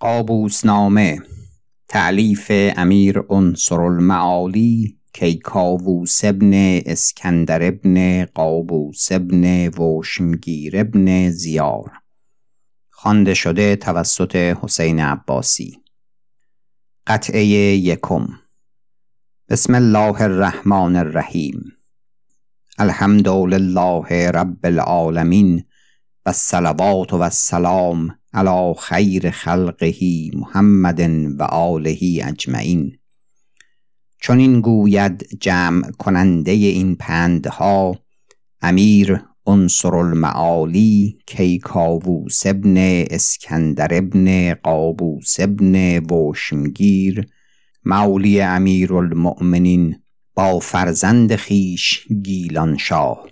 قابوسنامه تعلیف امیر عنصر المعالی کیکاووس ابن اسکندر ابن قابوس ابن وشمگیر ابن زیار. خوانده شده توسط حسین عباسی. قطعه یکم. بسم الله الرحمن الرحیم. الحمد لله رب العالمین. و الصلوات و السلام علی خیر خلقه محمد و آله اجمعین. چون این گوید جمع کننده این پندها امیر عنصر المعالی کیکاووس ابن اسکندر ابن قابوس ابن وشمگیر مولی امیر المؤمنین با فرزند خیش گیلان شاه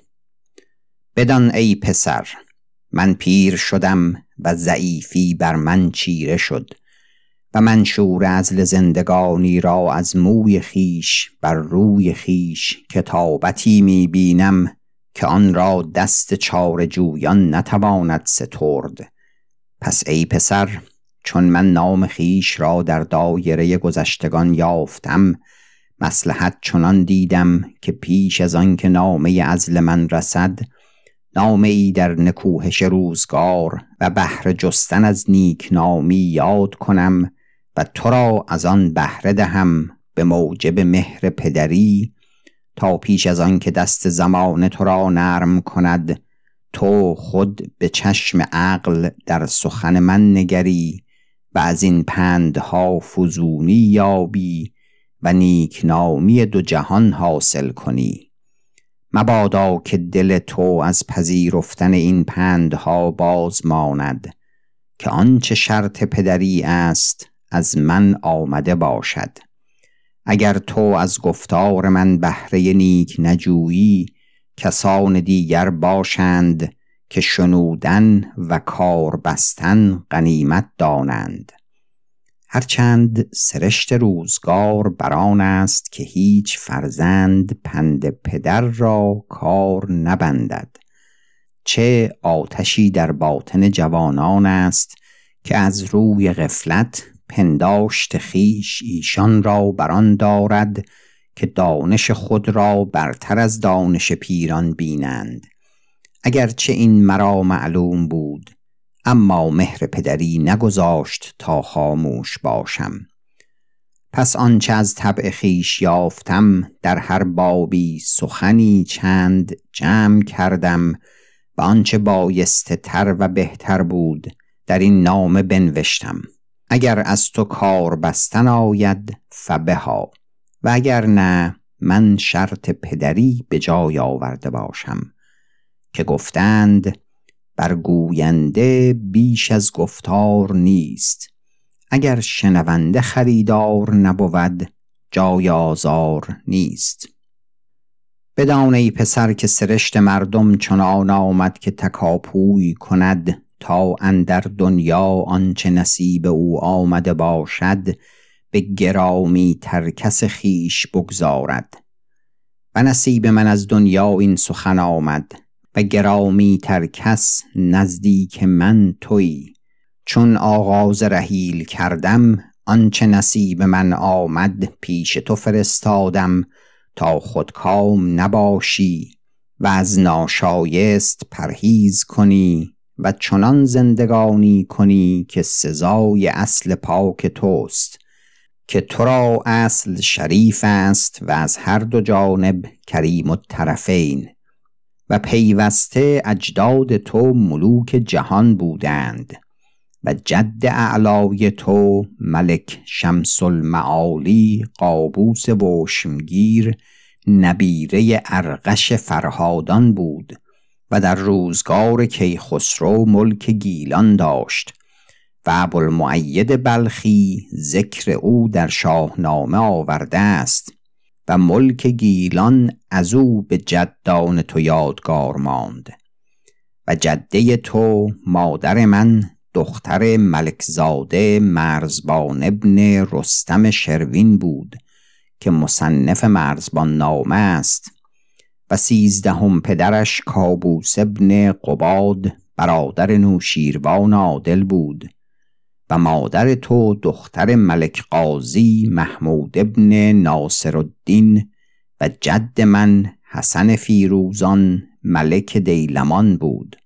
بدان ای پسر من پیر شدم و ضعیفی بر من چیره شد و منشور ازل زندگانی را از موی خیش بر روی خیش کتابتی می بینم که آن را دست چار جویان نتواند سترد. پس ای پسر چون من نام خیش را در دایره گذشتگان یافتم مسلحت چنان دیدم که پیش از آن که نامه ازل من رسد نامه ای در نکوهش روزگار و بهر جستن از نیک نامی یاد کنم و تو را از آن بهره دهم به موجب مهر پدری تا پیش از آن که دست زمان تو را نرم کند تو خود به چشم عقل در سخن من نگری و از این پندها فزونی یابی و نیکنامی دو جهان حاصل کنی. مبادا که دل تو از پذیرفتن این پندها باز ماند که آنچه شرط پدری است از من آمده باشد. اگر تو از گفتار من بهره نیک نجویی کسان دیگر باشند که شنودن و کار بستن غنیمت دانند. هرچند سرشت روزگار بران است که هیچ فرزند پند پدر را کار نبندد. چه آتشی در باطن جوانان است که از روی غفلت پنداشت خیش ایشان را بران دارد که دانش خود را برتر از دانش پیران بینند. اگرچه این مرا معلوم بود اما مهر پدری نگذاشت تا خاموش باشم. پس آنچه از طبع خیش یافتم در هر بابی سخنی چند جمع کردم و آنچه بایسته تر و بهتر بود در این نامه بنوشتم. اگر از تو کار بستن آید فبها. و اگر نه من شرط پدری به جای آورده باشم. که گفتند بر گوینده بیش از گفتار نیست. اگر شنونده خریدار نبود جای آزار نیست. بدان ای پسر که سرشت مردم چنان آمد که تکاپوی کند تا اندر دنیا آنچه نصیب او آمده باشد به گرامی ترکس خیش بگذارد. و نصیب من از دنیا این سخن آمد. و گرامی تر کس نزدیک من تویی چون آغاز رحیل کردم آنچه نصیب من آمد پیش تو فرستادم تا خودکام نباشی و از ناشایست پرهیز کنی و چنان زندگانی کنی که سزای اصل پاک توست که تو را اصل شریف است و از هر دو جانب کریم الطرفین. و پیوسته اجداد تو ملوک جهان بودند و جد اعلای تو ملک شمس المعالی قابوس وشمگیر نبیره ارغش فرهادان بود و در روزگار کیخسرو ملک گیلان داشت و ابوالمعید بلخی ذکر او در شاهنامه آورده است. و ملک گیلان از او به جدان تو یادگار ماند و جده تو مادر من دختر ملکزاده مرزبان ابن رستم شروین بود که مصنف مرزبان نامه است و سیزدهم پدرش کابوس ابن قباد برادر نوشیروان عادل بود. و مادر تو دختر ملک قاضی محمود ابن ناصر الدین و جد من حسن فیروزان ملک دیلمان بود.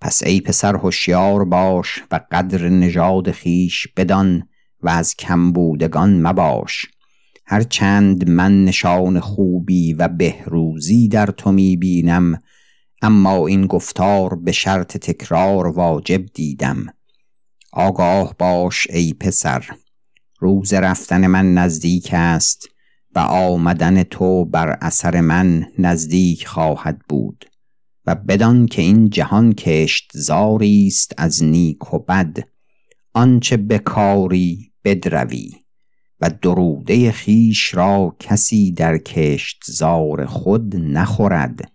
پس ای پسر هوشیار باش و قدر نژاد خیش بدان و از کمبودگان مباش. هر چند من نشان خوبی و بهروزی در تو می بینم اما این گفتار به شرط تکرار واجب دیدم. آگاه باش ای پسر. روز رفتن من نزدیک است و آمدن تو بر اثر من نزدیک خواهد بود و بدان که این جهان کشت زاری است از نیک و بد آنچه بکاری بدروی و دروده خیش را کسی در کشت زار خود نخورد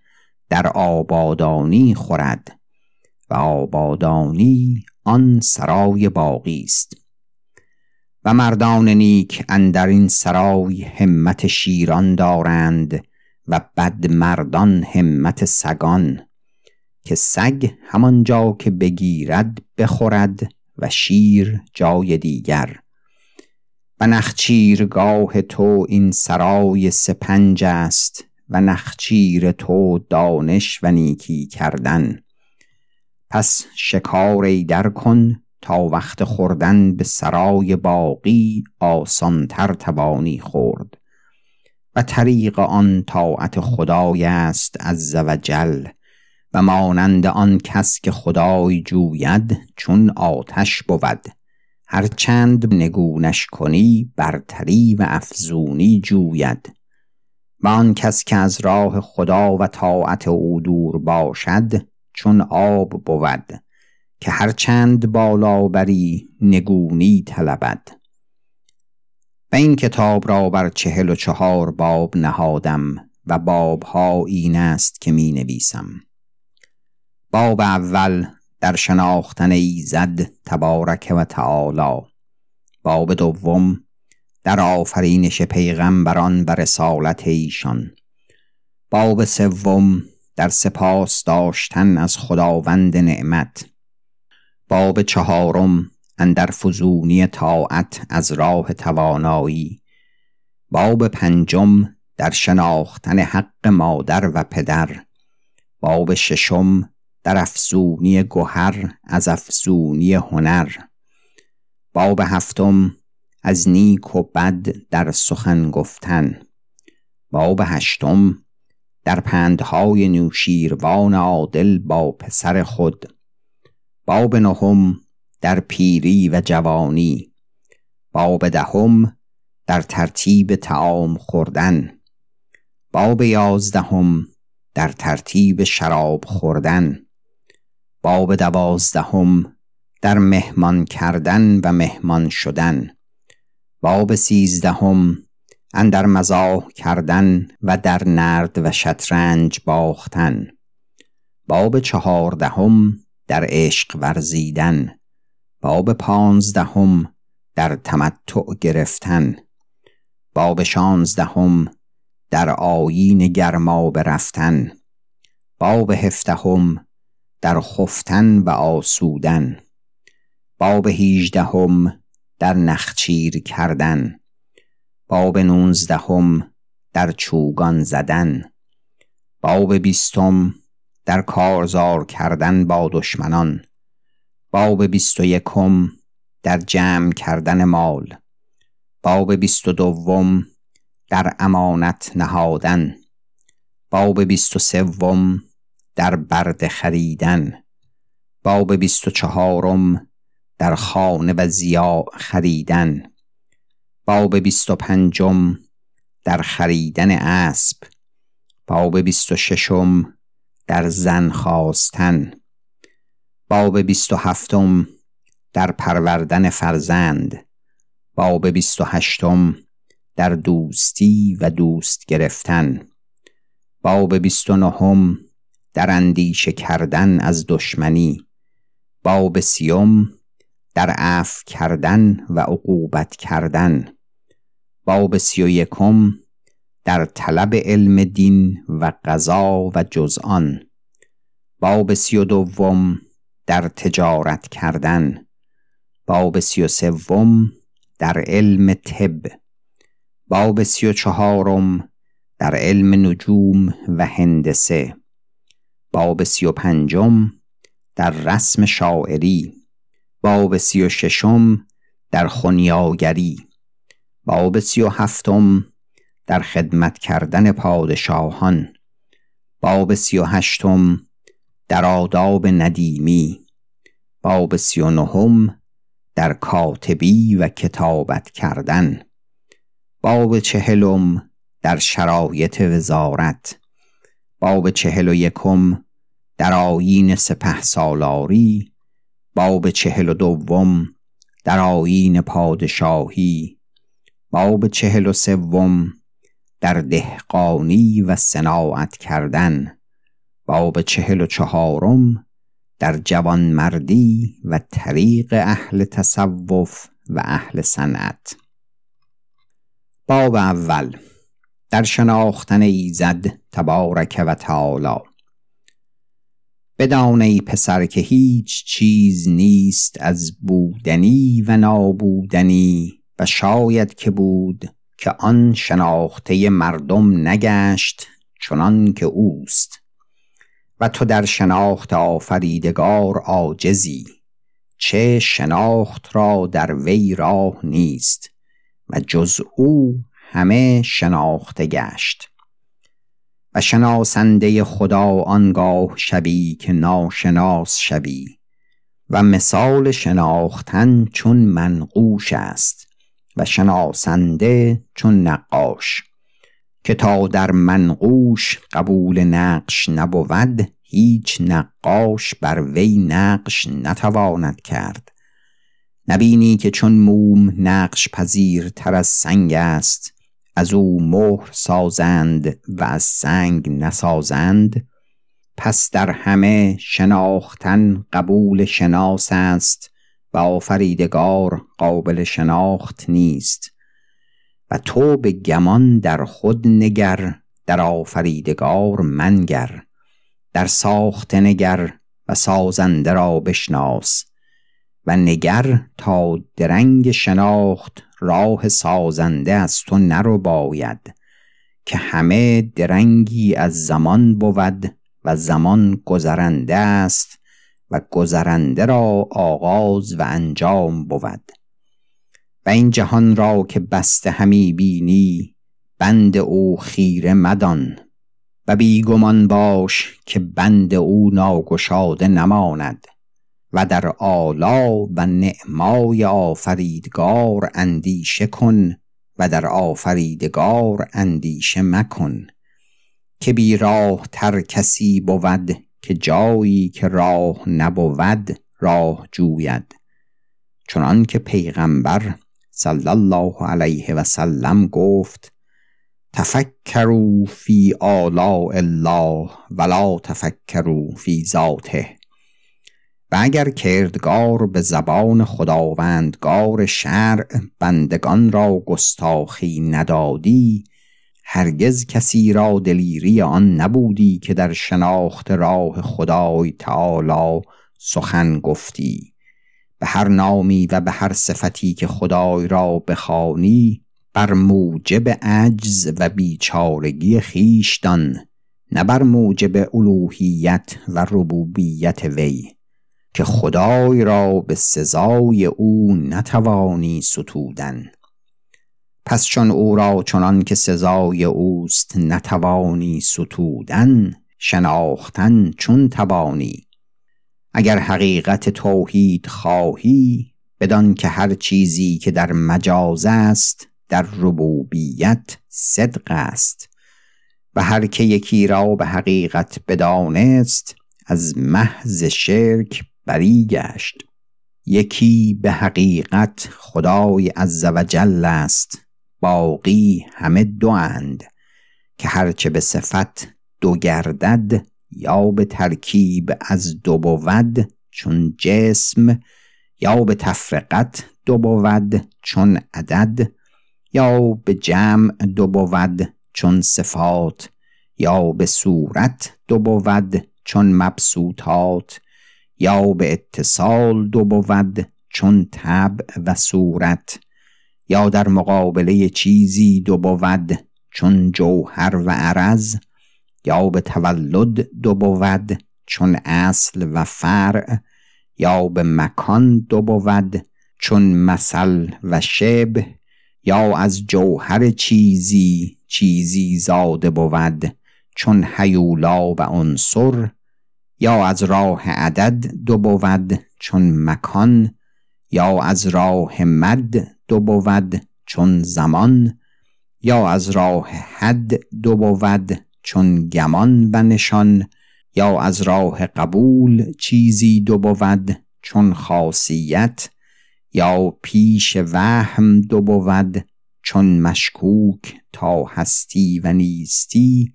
در آبادانی خورد و آبادانی آن سرای باقی است. و مردان نیک اندر این سرای همت شیران دارند و بد مردان همت سگان که سگ همانجا که بگیرد بخورد و شیر جای دیگر. و نخچیرگاه تو این سرای سپنج است و نخچیر تو دانش و نیکی کردن. پس شکار در کن تا وقت خوردن به سرای باقی آسانتر توانی خورد. و طریق آن طاعت خدای است از وجل و مانند آن کس که خدای جوید چون آتش بود. هر چند نگونش کنی برتری و افزونی جوید. و آن کس که از راه خدا و طاعت او دور باشد چون آب بود که هر چند بالا بری نگونی طلبد. و این کتاب را بر چهل و چهار باب نهادم و بابها این است که می نویسم. باب اول در شناختن ایزد تبارک و تعالی. باب دوم در آفرینش پیغمبران و رسالت ایشان. باب سوم در سپاس داشتن از خداوند نعمت. باب چهارم اندر فزونی طاعت از راه توانایی. باب پنجم در شناختن حق مادر و پدر. باب ششم در افزونی گوهر از افزونی هنر. باب هفتم از نیک و بد در سخن گفتن. باب هشتم در پندهای نوشیروان عادل با پسر خود باب نهم در پیری و جوانی باب دهم در ترتیب تعام خوردن باب یازدهم در ترتیب شراب خوردن باب دوازدهم در مهمان کردن و مهمان شدن باب سیزدهم اندر مزاح کردن و در نرد و شطرنج باختن. باب چهاردهم در عشق ورزیدن. باب پانزدهم در تمتع گرفتن. باب شانزدهم در آیین گرما برفتن. باب هفدهم در خفتن و آسودن. باب هیجدهم در نخچیر کردن. باب نونزدهم در چوگان زدن. باب بیستم در کارزار کردن با دشمنان. باب بیست و یکم در جمع کردن مال. باب بیست و دوم در امانت نهادن. باب بیست و سوم در برد خریدن. باب بیست و چهارم در خانه و زیا خریدن. باب بیست و پنجم در خریدن اسب. باب بیست و ششم در زن خواستن. باب بیست و هفتم در پروردن فرزند. باب بیست و هشتم در دوستی و دوست گرفتن. باب بیست و نهم در اندیشه کردن از دشمنی. باب سیوم در عفو کردن و عقوبت کردن. باب سی و یکم در طلب علم دین و قضا و جزآن باب سی و دوم در تجارت کردن. باب سی و سوم در علم طب. باب سی و چهارم در علم نجوم و هندسه. باب سی و پنجم در رسم شاعری. باب سی و ششم در خونیاگری. باب سی و هفتم در خدمت کردن پادشاهان. باب سی و هشتم در آداب ندیمی. باب سی و نهم در کاتبی و کتابت کردن. باب چهلم در شرایط وزارت. باب چهل و یکم در آیین سپه سالاری. باب چهل و دوم در آیین پادشاهی. باب چهل و سوم در دهقانی و صناعت کردن. باب چهل و چهارم در جوانمردی و طریق اهل تصوف و اهل صنعت. باب اول در شناختن ایزد تبارک و تعالی. بدان ای پسر که هیچ چیز نیست از بودنی و نابودنی. و شاید که بود که آن شناخته مردم نگشت چنان که اوست. و تو در شناخت آفریدگار عاجزی چه شناخت را در وی راه نیست و جز او همه شناخته گشت. و شناسنده خدا آنگاه شبی که ناشناس شوی و مثال شناختن چون منقوش است. و شناسنده چون نقاش که تا در منقوش قبول نقش نبود هیچ نقاش بر وی نقش نتواند کرد. نبینی که چون موم نقش پذیر تر از سنگ است از او مهر سازند و از سنگ نسازند پس در همه شناختن قبول شناس است و آفریدگار قابل شناخت نیست. و تو به گمان در خود نگر در آفریدگار منگر. در ساخته نگر و سازنده را بشناس. و نگر تا درنگ شناخت راه سازنده از تو نرو باید. که همه درنگی از زمان بود و زمان گذرنده است. و گذرنده را آغاز و انجام بود. و این جهان را که بسته همی بینی بند او خیره مدان. و بیگمان باش که بند او ناگشاده نماند. و در آلا و نعمای آفریدگار اندیشه کن و در آفریدگار اندیشه مکن. که بی راه تر کسی بود که جایی که راه نبود راه جوید. چنان که پیغمبر صلی الله علیه و سلم گفت تفکروا فی آلاء الله ولا تفکروا فی ذاته. و اگر کردگار به زبان خداوندگار شرع بندگان را گستاخی ندادی هرگز کسی را دلیری آن نبودی که در شناخت راه خدای تعالی سخن گفتی. به هر نامی و به هر صفتی که خدای را بخوانی بر موجب عجز و بیچارگی خیشتان نه بر موجب الوهیت و ربوبیت وی. که خدای را به سزای او نتوانی ستودن. پس چون او را چنان که سزای اوست نتوانی ستودن شناختن چون توانی. اگر حقیقت توحید خواهی بدان که هر چیزی که در مجاز است در ربوبیت صدق است. و هر که یکی را به حقیقت بدانست از محض شرک بری گشت. یکی به حقیقت خدای عز و جل است. باقی همه دو اند که هرچه به صفت دو گردد یا به ترکیب از دو بود چون جسم یا به تفرقت دو بود چون عدد یا به جمع دو بود چون صفات یا به صورت دو بود چون مبسوطات یا به اتصال دو بود چون طبع و صورت. یا در مقابله چیزی دو بود چون جوهر و عرض یا به تولد دو بود چون اصل و فرع یا به مکان دو بود چون مثل و شبه یا از جوهر چیزی چیزی زاده بود چون حیولا و عنصر یا از راه عدد دو بود چون مکان یا از راه مد دو بود چون زمان یا از راه حد دو بود چون گمان و نشان یا از راه قبول چیزی دو بود چون خاصیت یا پیش وهم دو بود چون مشکوک تا هستی و نیستی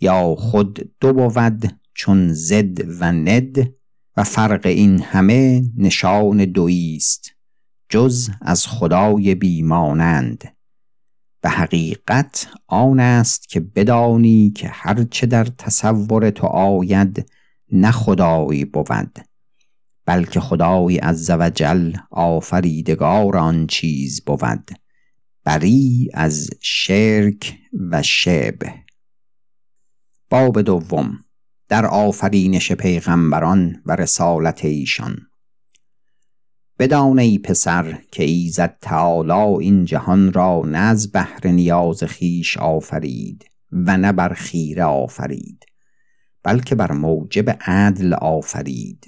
یا خود دو بود چون زد و ند و فرق این همه نشان دویی است جز از خدای بیمانند. و حقیقت آن است که بدانی که هرچه در تصور تو آید نه خدایی بود بلکه خدای عزوجل آفریدگار آن چیز بود بری از شرک و شبه. باب دوم در آفرینش پیغمبران و رسالت ایشان. بدان ای پسر که ایزد تعالی این جهان را نه از بهر نیاز خیش آفرید و نه بر خیره آفرید بلکه بر موجب عدل آفرید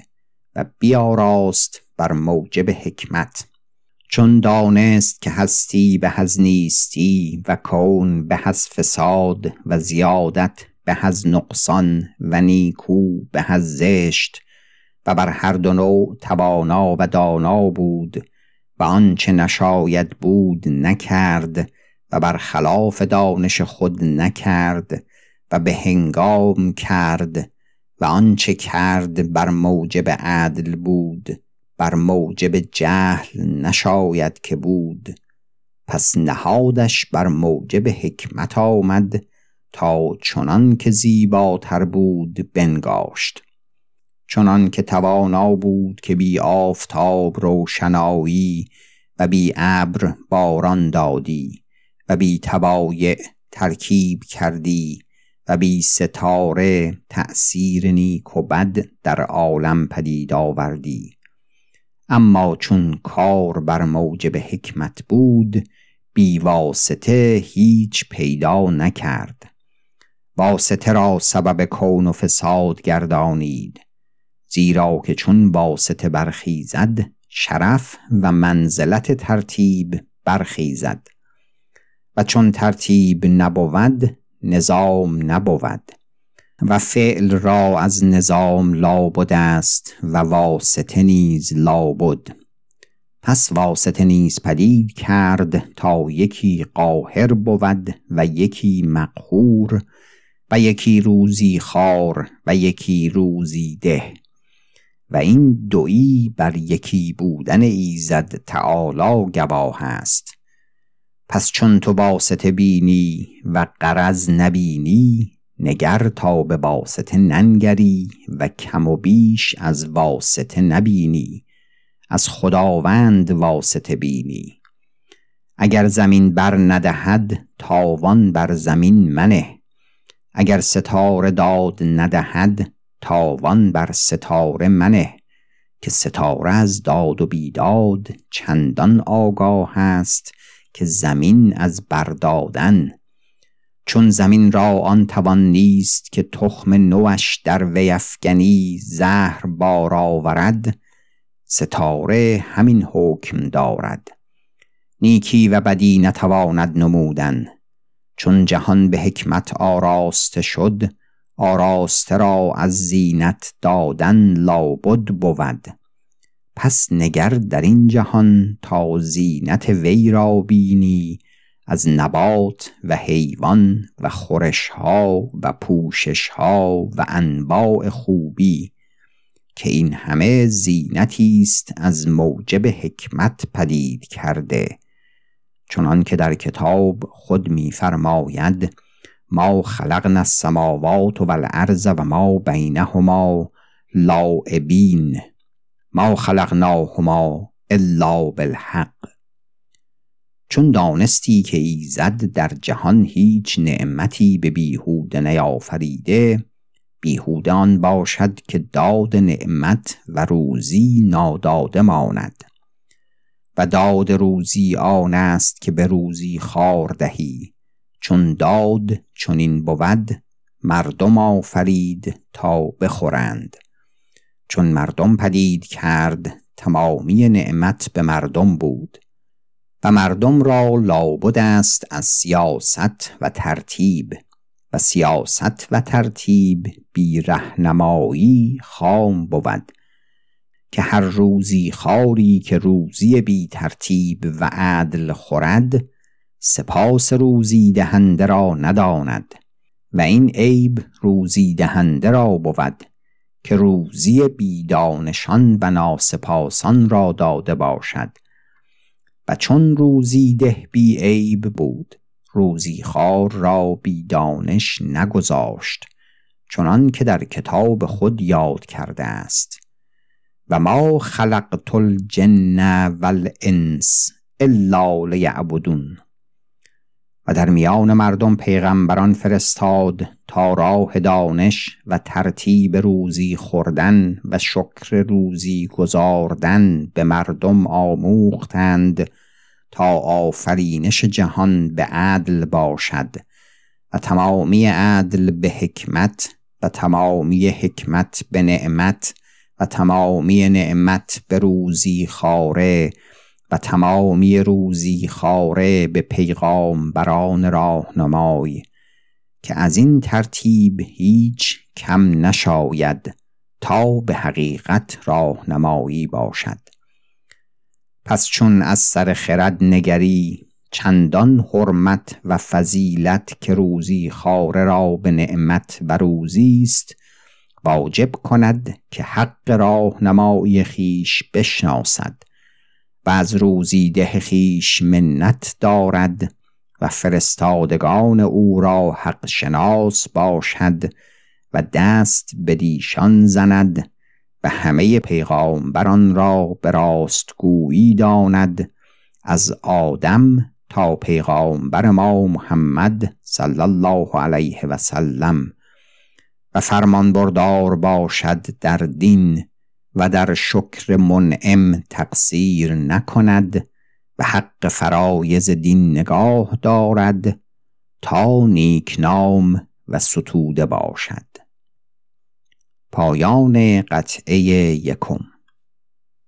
و بیاراست بر موجب حکمت. چون دانست که هستی به از نیستی و کون به از فساد و زیادت به از نقصان و نیکو به از زشت و بر هر دو نوع توانا و دانا بود و آنچه نشاید بود نکرد و بر خلاف دانش خود نکرد و به هنگام کرد و آنچه کرد بر موجب عدل بود بر موجب جهل نشاید که بود. پس نهادش بر موجب حکمت آمد تا چنان که زیباتر بود بنگاشت. چنان که توانا بود که بی آفتاب روشنایی و بی ابر باران دادی و بی تبایع ترکیب کردی و بی ستاره تأثیر نیک و بد در عالم پدید آوردی. اما چون کار بر موجب حکمت بود بی واسطه هیچ پیدا نکرد. واسطه را سبب کون و فساد گردانید زیرا که چون واسطه برخیزد شرف و منزلت ترتیب برخیزد. و چون ترتیب نبود نظام نبود. و فعل را از نظام لابد است و واسطه نیز لابد. پس واسطه نیز پدید کرد تا یکی قاهر بود و یکی مقهور یکی روزی خار و یکی روزی ده و این دویی بر یکی بودن ایزد تعالی گواه است. پس چون تو واسطه بینی و قرض نبینی نگر تا به واسطه ننگری و کم و بیش از واسطه نبینی از خداوند واسطه بینی. اگر زمین بر ندهد تاوان بر زمین منه. اگر ستاره داد ندهد تاوان بر ستاره منه. که ستاره از داد و بیداد چندان آگاه است که زمین از بردادن چون زمین را آن توان نیست که تخم نوش در وی زهر بار آورد ستاره همین حکم دارد. نیکی و بدی نتواند نمودن. چون جهان به حکمت آراسته شد آراسته را از زینت دادن لابد بود. پس نگر در این جهان تا زینت وی را بینی از نبات و حیوان و خورشها و پوششها و انواع خوبی که این همه زینتی است از موجب حکمت پدید کرده. چنان که در کتاب خود میفرماید ما خلقنا السماوات و الارض و ما بینهما لاعبین ما خلقناهما الا بالحق. چون دانستی که ایزد در جهان هیچ نعمتی به بیهوده نیافریده بیهوده آن باشد که داد نعمت و روزی ناداده ماند. و داد روزی آن است که به روزی خار دهی. چون داد چنین بود مردم آفرید تا بخورند. چون مردم پدید کرد تمامی نعمت به مردم بود. و مردم را لابد است از سیاست و ترتیب. و سیاست و ترتیب بی رهنمایی خام بود. که هر روزی خاری که روزی بی ترتیب و عدل خورد سپاس روزی دهنده را نداند و این عیب روزی دهنده را بود که روزی بیدانشان و ناسپاسان را داده باشد و چون روزی ده بی عیب بود روزی خار را بیدانش نگذاشت چنان که در کتاب خود یاد کرده است. و ما خلقت الجن والانس الا لیعبدون. و در میان مردم پیغمبران فرستاد تا راه دانش و ترتیب روزی خوردن و شکر روزی گذاردن به مردم آموختند تا آفرینش جهان به عدل باشد و تمامی عدل به حکمت و تمامی حکمت به نعمت و تمامی نعمت به روزی خاره و تمامی روزی خاره به پیغام بران راهنمای که از این ترتیب هیچ کم نشاید تا به حقیقت راهنمایی باشد. پس چون از سر خرد نگری چندان حرمت و فضیلت که روزی خاره را به نعمت و روزی است واجب کند که حق راهنمایی خیش بشناسد و از روزی ده خیش منت دارد و فرستادگان او را حق شناس باشد و دست به دیشان زند و همه پیغامبران را به راستگویی داند از آدم تا پیغامبر ما محمد صلی الله علیه و سلم. و فرمان بردار باشد در دین و در شکر منعم تقصیر نکند و حق فرایز دین نگاه دارد تا نیکنام و ستوده باشد. پایان قطعه یکم.